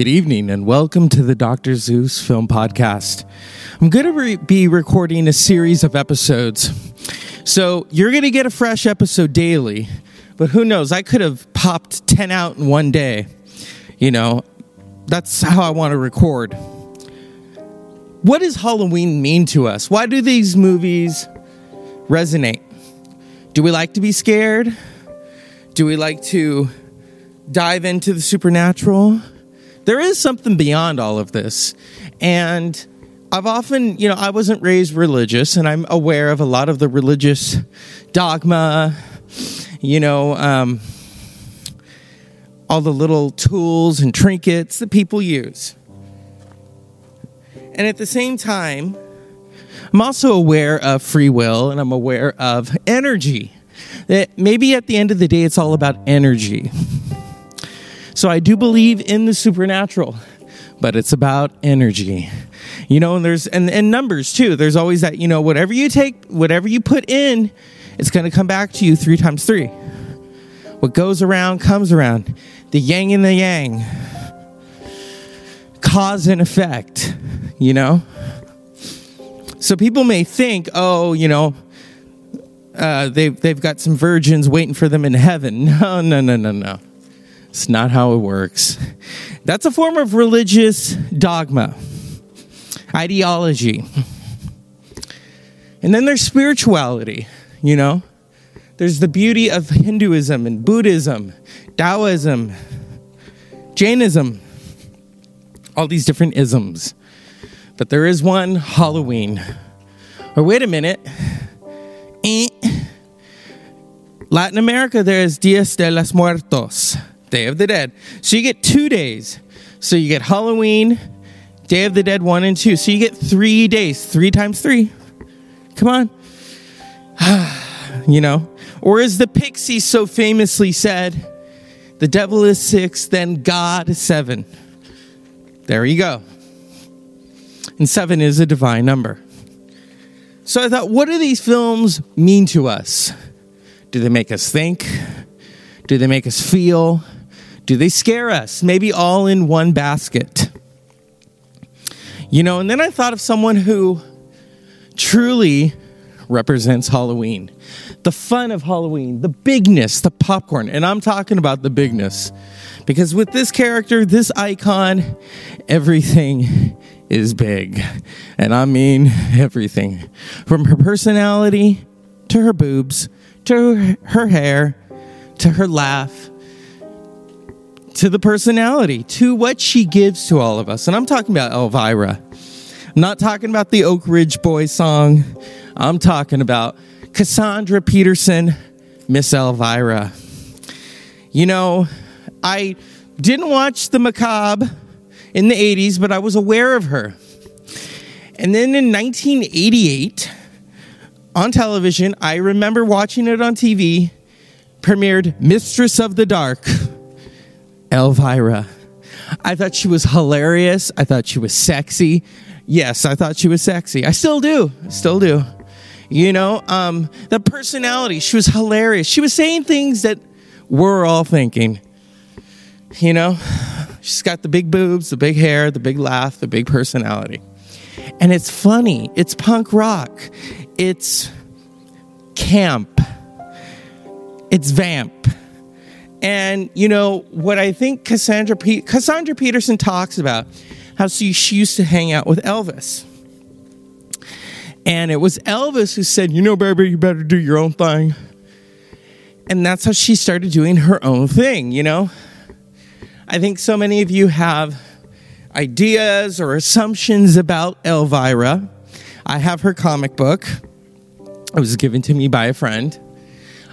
Good evening and welcome to the Dr. Zeus Film Podcast. I'm going to re- be recording a series of episodes. So you're going to get a fresh episode daily, but who knows? I could have popped 10 out in one day. You know, that's how I want to record. What does Halloween mean to us? Why do these movies resonate? Do we like to be scared? Do we like to dive into the supernatural? There is something beyond all of this. And I've often, you know, I wasn't raised religious, and I'm aware of a lot of the religious dogma, you know, um, all the little tools and trinkets that people use. And at the same time, I'm also aware of free will and I'm aware of energy. That maybe at the end of the day, it's all about energy. So I do believe in the supernatural, but it's about energy. You know, and there's and, and numbers too. There's always that, you know, whatever you take, whatever you put in, it's gonna come back to you three times three. What goes around comes around. The yang and the yang. Cause and effect, you know? So people may think, oh, you know, uh, they've, they've got some virgins waiting for them in heaven. No, no, no, no, no. It's not how it works. That's a form of religious dogma, ideology. And then there's spirituality, you know? There's the beauty of Hinduism and Buddhism, Taoism, Jainism, all these different isms. But there is one Halloween. Or wait a minute. Eh. Latin America, there is Dias de los Muertos. Day of the Dead. So you get two days. So you get Halloween, Day of the Dead 1 and 2. So you get three days. Three times three. Come on. you know? Or as the Pixies so famously said, the devil is six, then God is seven. There you go. And seven is a divine number. So I thought, what do these films mean to us? Do they make us think? Do they make us feel? Do they scare us? Maybe all in one basket. You know, and then I thought of someone who truly represents Halloween. The fun of Halloween, the bigness, the popcorn. And I'm talking about the bigness. Because with this character, this icon, everything is big. And I mean everything. From her personality to her boobs to her hair to her laugh to the personality, to what she gives to all of us. And I'm talking about Elvira. I'm not talking about the Oak Ridge Boys song. I'm talking about Cassandra Peterson, Miss Elvira. You know, I didn't watch the macabre in the 80s, but I was aware of her. And then in 1988, on television, I remember watching it on TV, premiered Mistress of the Dark Elvira. I thought she was hilarious. I thought she was sexy. Yes, I thought she was sexy. I still do. Still do. You know, um, the personality, she was hilarious. She was saying things that we're all thinking. You know, she's got the big boobs, the big hair, the big laugh, the big personality. And it's funny, it's punk rock, it's camp, it's vamp. And you know what I think Cassandra Pe- Cassandra Peterson talks about how she, she used to hang out with Elvis. And it was Elvis who said, "You know, baby, you better do your own thing." And that's how she started doing her own thing, you know? I think so many of you have ideas or assumptions about Elvira. I have her comic book. It was given to me by a friend.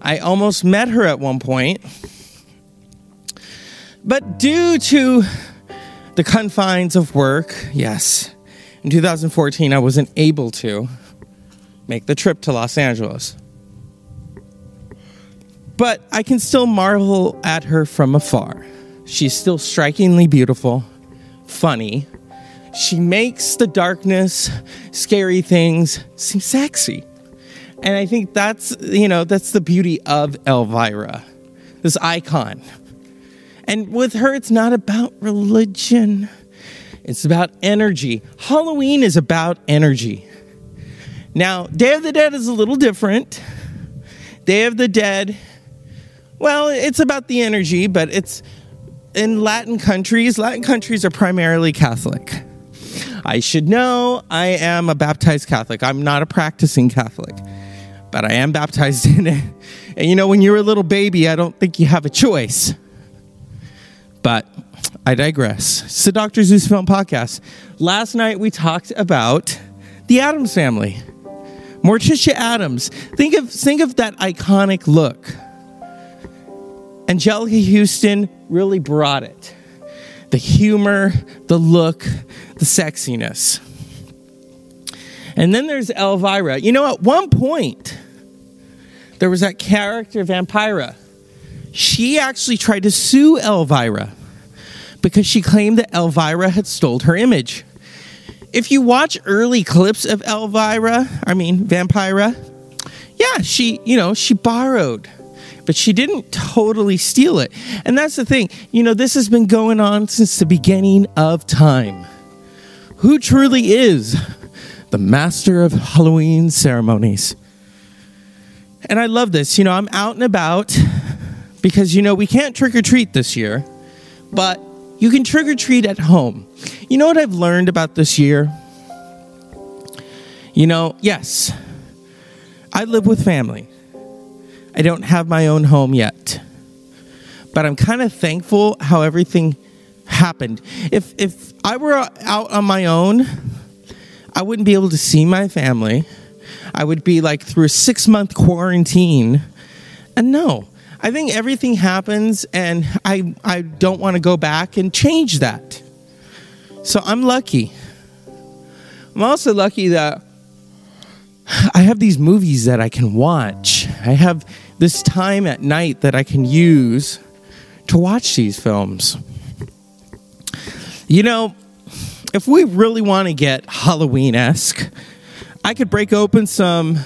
I almost met her at one point but due to the confines of work, yes, in 2014, I wasn't able to make the trip to Los Angeles. But I can still marvel at her from afar. She's still strikingly beautiful, funny. She makes the darkness, scary things seem sexy. And I think that's, you know, that's the beauty of Elvira, this icon And with her, it's not about religion, it's about energy. Halloween is about energy. Now, Day of the Dead is a little different. Day of the Dead, well, it's about the energy, but it's in Latin countries. Latin countries are primarily Catholic. I should know I am a baptized Catholic. I'm not a practicing Catholic, but I am baptized in it. And you know, when you're a little baby, I don't think you have a choice. I digress. It's the Dr. Zeus Film Podcast. Last night we talked about the Addams family. Morticia Addams. Think of think of that iconic look. Anjelica Huston really brought it. The humor, the look, the sexiness. And then there's Elvira. You know, at one point, there was that character, Vampira. She actually tried to sue Elvira because she claimed that Elvira had stole her image. If you watch early clips of Elvira, I mean, Vampira, yeah, she, you know, she borrowed but she didn't totally steal it. And that's the thing. You know, this has been going on since the beginning of time who truly is the master of Halloween ceremonies. And I love this. You know, I'm out and about because, you know, we can't trick or treat this year, but you can trick or treat at home. You know what I've learned about this year? You know, yes, I live with family. I don't have my own home yet. But I'm kind of thankful how everything happened. If if I were out on my own, I wouldn't be able to see my family. I would be like through a 6-month quarantine. And no, I think everything happens and I I don't want to go back and change that. So I'm lucky. I'm also lucky that I have these movies that I can watch. I have this time at night that I can use to watch these films. You know, if we really want to get Halloween esque, I could break open some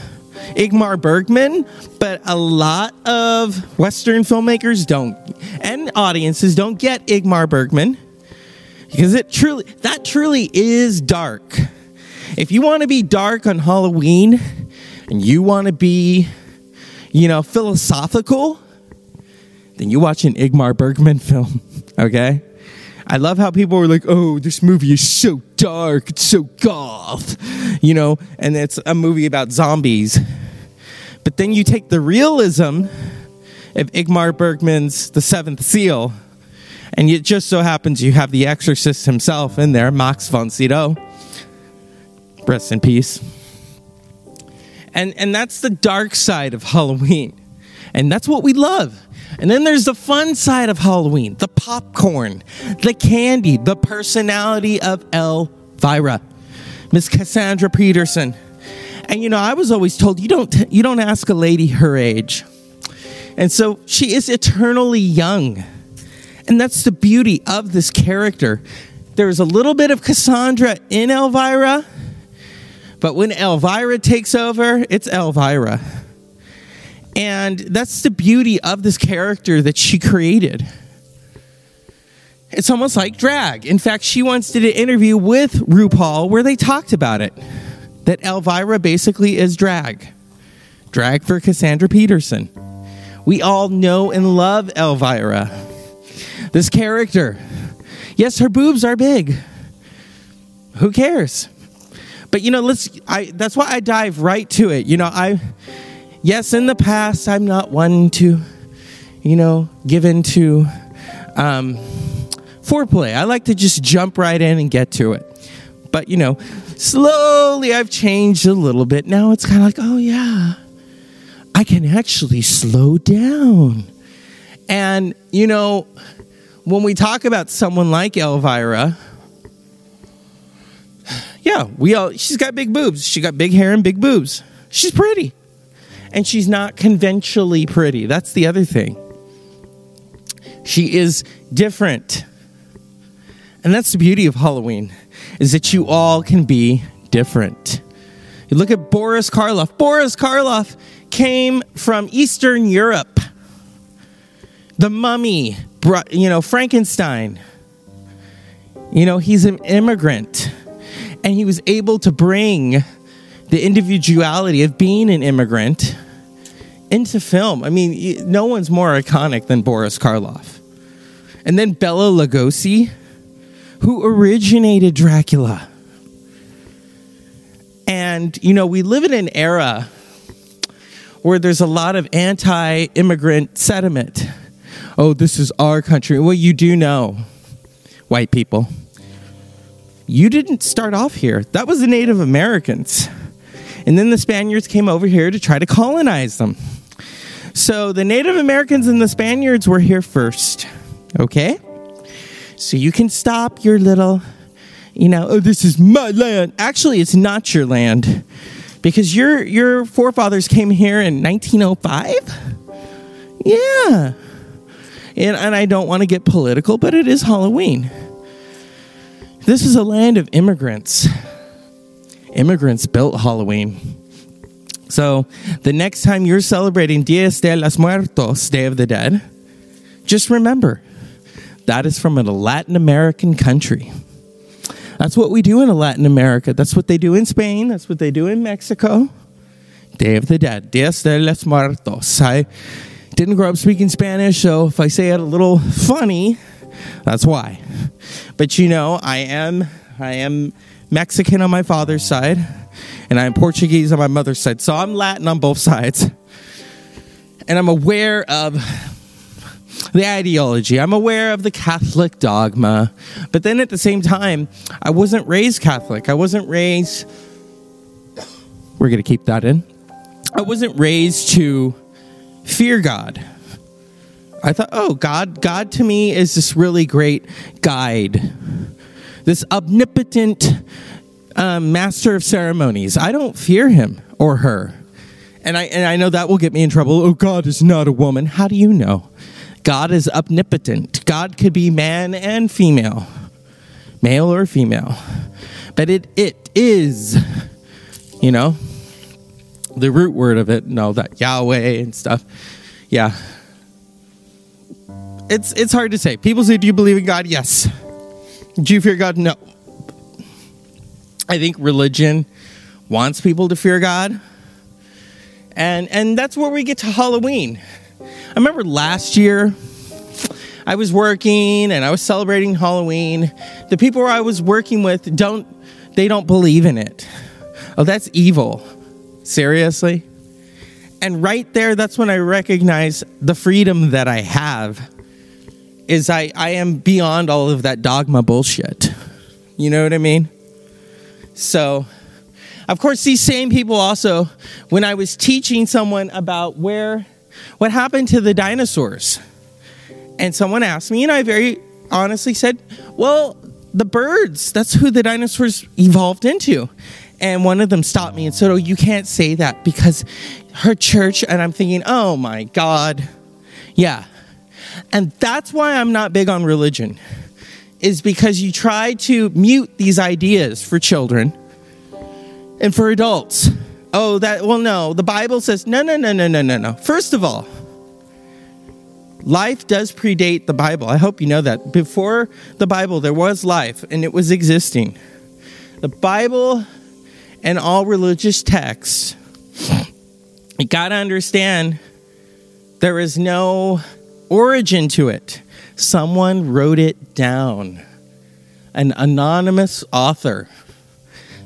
Ingmar Bergman, but a lot of Western filmmakers don't, and audiences don't get Ingmar Bergman because it truly that truly is dark. If you want to be dark on Halloween and you want to be, you know, philosophical, then you watch an Ingmar Bergman film, okay? I love how people were like, "Oh, this movie is so dark, it's so goth," you know, and it's a movie about zombies. But then you take the realism of Ingmar Bergman's The Seventh Seal, and it just so happens you have the exorcist himself in there, Max von Sydow. Rest in peace. And and that's the dark side of Halloween. And that's what we love. And then there's the fun side of Halloween the popcorn, the candy, the personality of Elvira, Miss Cassandra Peterson. And you know, I was always told you don't you don't ask a lady her age. And so she is eternally young. And that's the beauty of this character. There's a little bit of Cassandra in Elvira, but when Elvira takes over, it's Elvira. And that's the beauty of this character that she created. It's almost like drag. In fact, she once did an interview with RuPaul where they talked about it that Elvira basically is drag. Drag for Cassandra Peterson. We all know and love Elvira. This character. Yes, her boobs are big. Who cares? But you know, let's I that's why I dive right to it. You know, I yes, in the past, I'm not one to, you know, give into um, foreplay. I like to just jump right in and get to it. But, you know, slowly I've changed a little bit. Now it's kind of like, oh, yeah, I can actually slow down. And, you know, when we talk about someone like Elvira, yeah, we all she's got big boobs. She got big hair and big boobs. She's pretty and she's not conventionally pretty. That's the other thing. She is different. And that's the beauty of Halloween is that you all can be different. You look at Boris Karloff. Boris Karloff came from Eastern Europe. The Mummy, you know, Frankenstein. You know, he's an immigrant. And he was able to bring the individuality of being an immigrant into film. I mean, no one's more iconic than Boris Karloff. And then Bela Lugosi, who originated Dracula. And, you know, we live in an era where there's a lot of anti immigrant sentiment. Oh, this is our country. Well, you do know, white people, you didn't start off here. That was the Native Americans. And then the Spaniards came over here to try to colonize them. So the Native Americans and the Spaniards were here first. Okay? So you can stop your little, you know, oh, this is my land. Actually, it's not your land because your your forefathers came here in 1905. Yeah. And, and I don't want to get political, but it is Halloween. This is a land of immigrants. Immigrants built Halloween. So the next time you're celebrating Dias de los Muertos, Day of the Dead, just remember that is from a Latin American country. That's what we do in Latin America. That's what they do in Spain. That's what they do in Mexico. Day of the Dead, Dias de los Muertos. I didn't grow up speaking Spanish, so if I say it a little funny, that's why. But you know, I am I am Mexican on my father's side, and I'm Portuguese on my mother's side. So I'm Latin on both sides. And I'm aware of the ideology. I'm aware of the Catholic dogma. But then at the same time, I wasn't raised Catholic. I wasn't raised. We're going to keep that in. I wasn't raised to fear God. I thought, oh, God, God to me is this really great guide, this omnipotent um, master of ceremonies. I don't fear him or her. And I, and I know that will get me in trouble. Oh, God is not a woman. How do you know? God is omnipotent. God could be man and female, male or female. But it, it is, you know, the root word of it, no, that Yahweh and stuff. Yeah. It's, it's hard to say. People say, Do you believe in God? Yes. Do you fear God? No. I think religion wants people to fear God. And, and that's where we get to Halloween. Remember last year, I was working and I was celebrating Halloween. The people I was working with don't they don't believe in it. Oh, that's evil. Seriously? And right there, that's when I recognize the freedom that I have is I, I am beyond all of that dogma bullshit. You know what I mean? So, of course, these same people also, when I was teaching someone about where what happened to the dinosaurs? And someone asked me, and I very honestly said, Well, the birds, that's who the dinosaurs evolved into. And one of them stopped me and said, Oh, you can't say that because her church. And I'm thinking, Oh my God. Yeah. And that's why I'm not big on religion, is because you try to mute these ideas for children and for adults. Oh, that, well, no. The Bible says, no, no, no, no, no, no, no. First of all, life does predate the Bible. I hope you know that. Before the Bible, there was life and it was existing. The Bible and all religious texts, you got to understand there is no origin to it. Someone wrote it down, an anonymous author.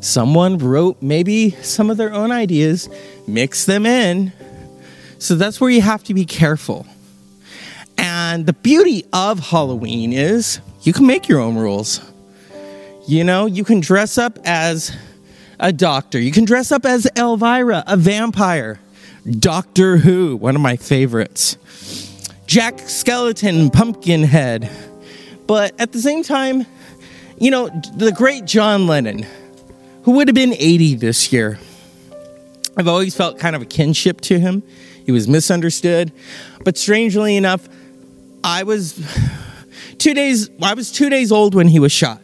Someone wrote maybe some of their own ideas, mix them in. So that's where you have to be careful. And the beauty of Halloween is you can make your own rules. You know, you can dress up as a doctor, you can dress up as Elvira, a vampire, Doctor Who, one of my favorites, Jack Skeleton, Pumpkinhead. But at the same time, you know, the great John Lennon who would have been 80 this year. I've always felt kind of a kinship to him. He was misunderstood. But strangely enough, I was two days I was 2 days old when he was shot.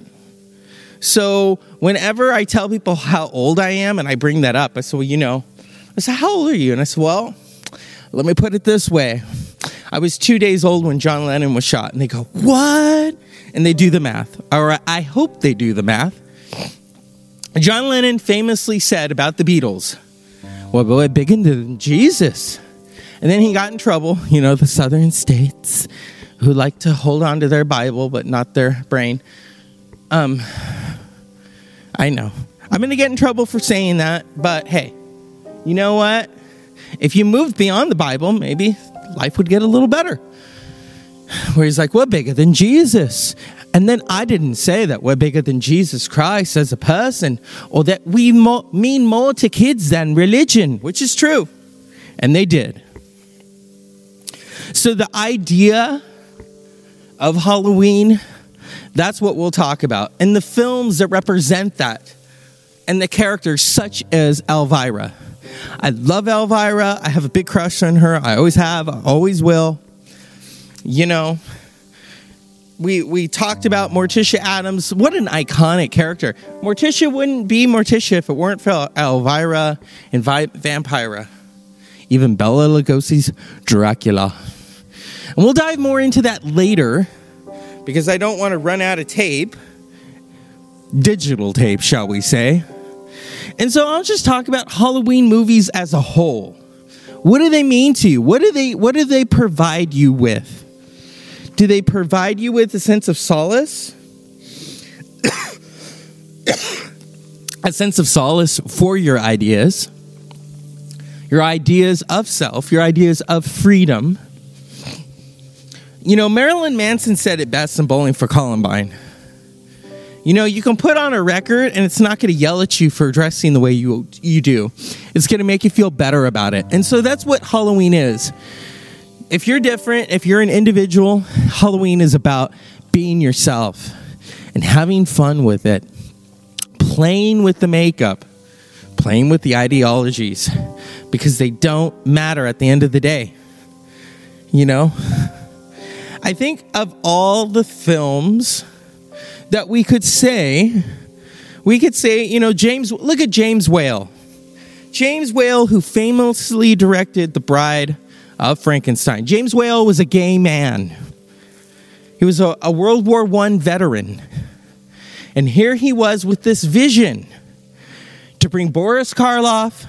So whenever I tell people how old I am and I bring that up, I say, well, you know, I said, how old are you? And I said, well, let me put it this way. I was two days old when John Lennon was shot. And they go, What? And they do the math. Or I hope they do the math. John Lennon famously said about the Beatles, Well, boy, bigger than Jesus. And then he got in trouble, you know, the southern states who like to hold on to their Bible but not their brain. Um, I know. I'm going to get in trouble for saying that, but hey, you know what? If you moved beyond the Bible, maybe life would get a little better. Where he's like, We're bigger than Jesus. And then I didn't say that we're bigger than Jesus Christ as a person or that we mo- mean more to kids than religion, which is true. And they did. So the idea of Halloween, that's what we'll talk about. And the films that represent that and the characters such as Elvira. I love Elvira. I have a big crush on her. I always have, I always will. You know, we we talked about Morticia Addams. What an iconic character. Morticia wouldn't be Morticia if it weren't for Elvira and Vi- Vampira. Even Bela Lugosi's Dracula. And we'll dive more into that later because I don't want to run out of tape. Digital tape, shall we say. And so I'll just talk about Halloween movies as a whole. What do they mean to you? What do they what do they provide you with? Do they provide you with a sense of solace? a sense of solace for your ideas, your ideas of self, your ideas of freedom. You know, Marilyn Manson said it best in Bowling for Columbine. You know, you can put on a record and it's not going to yell at you for dressing the way you you do. It's going to make you feel better about it. And so that's what Halloween is. If you're different, if you're an individual, Halloween is about being yourself and having fun with it. Playing with the makeup, playing with the ideologies because they don't matter at the end of the day. You know? I think of all the films that we could say, we could say, you know, James, look at James Whale. James Whale, who famously directed The Bride of Frankenstein. James Whale was a gay man. He was a, a World War I veteran. And here he was with this vision to bring Boris Karloff,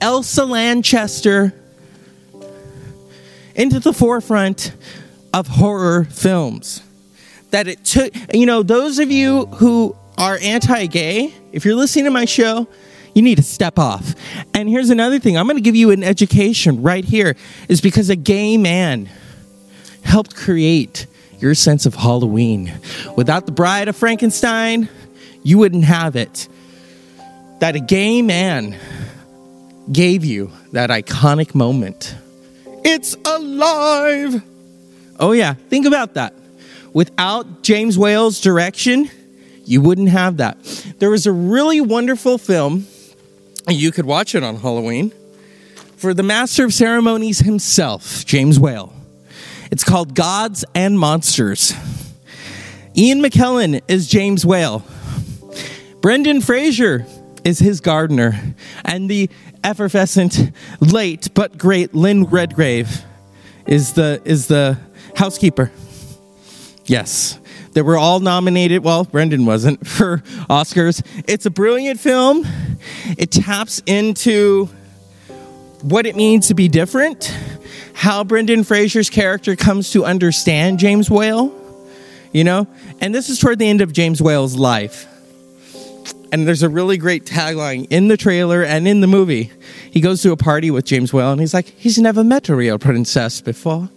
Elsa Lanchester into the forefront of horror films. That it took, you know, those of you who are anti gay, if you're listening to my show, you need to step off. And here's another thing I'm going to give you an education right here, is because a gay man helped create your sense of Halloween. Without the bride of Frankenstein, you wouldn't have it. That a gay man gave you that iconic moment. It's alive! Oh, yeah, think about that. Without James Whale's direction, you wouldn't have that. There was a really wonderful film, you could watch it on Halloween, for the master of ceremonies himself, James Whale. It's called Gods and Monsters. Ian McKellen is James Whale. Brendan Fraser is his gardener. And the effervescent, late but great Lynn Redgrave is the, is the housekeeper. Yes. They were all nominated, well, Brendan wasn't, for Oscars. It's a brilliant film. It taps into what it means to be different, how Brendan Fraser's character comes to understand James Whale, you know? And this is toward the end of James Whale's life. And there's a really great tagline in the trailer and in the movie. He goes to a party with James Whale and he's like, he's never met a real princess before,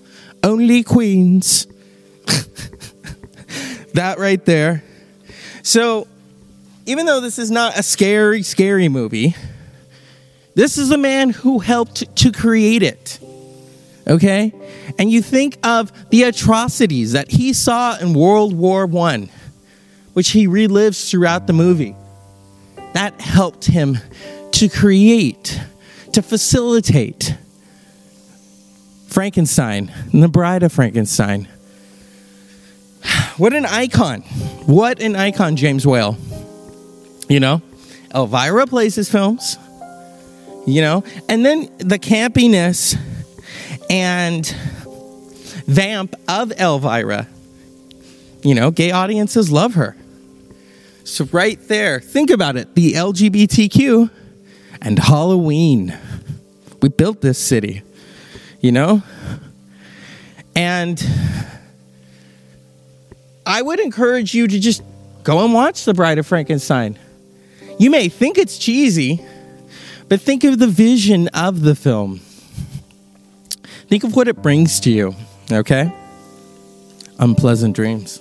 only queens. that right there. So, even though this is not a scary, scary movie, this is a man who helped to create it. Okay? And you think of the atrocities that he saw in World War I, which he relives throughout the movie. That helped him to create, to facilitate Frankenstein and the Bride of Frankenstein. What an icon. What an icon, James Whale. You know, Elvira plays his films, you know, and then the campiness and vamp of Elvira. You know, gay audiences love her. So, right there, think about it the LGBTQ and Halloween. We built this city, you know? And I would encourage you to just go and watch The Bride of Frankenstein. You may think it's cheesy, but think of the vision of the film. Think of what it brings to you, okay? Unpleasant dreams.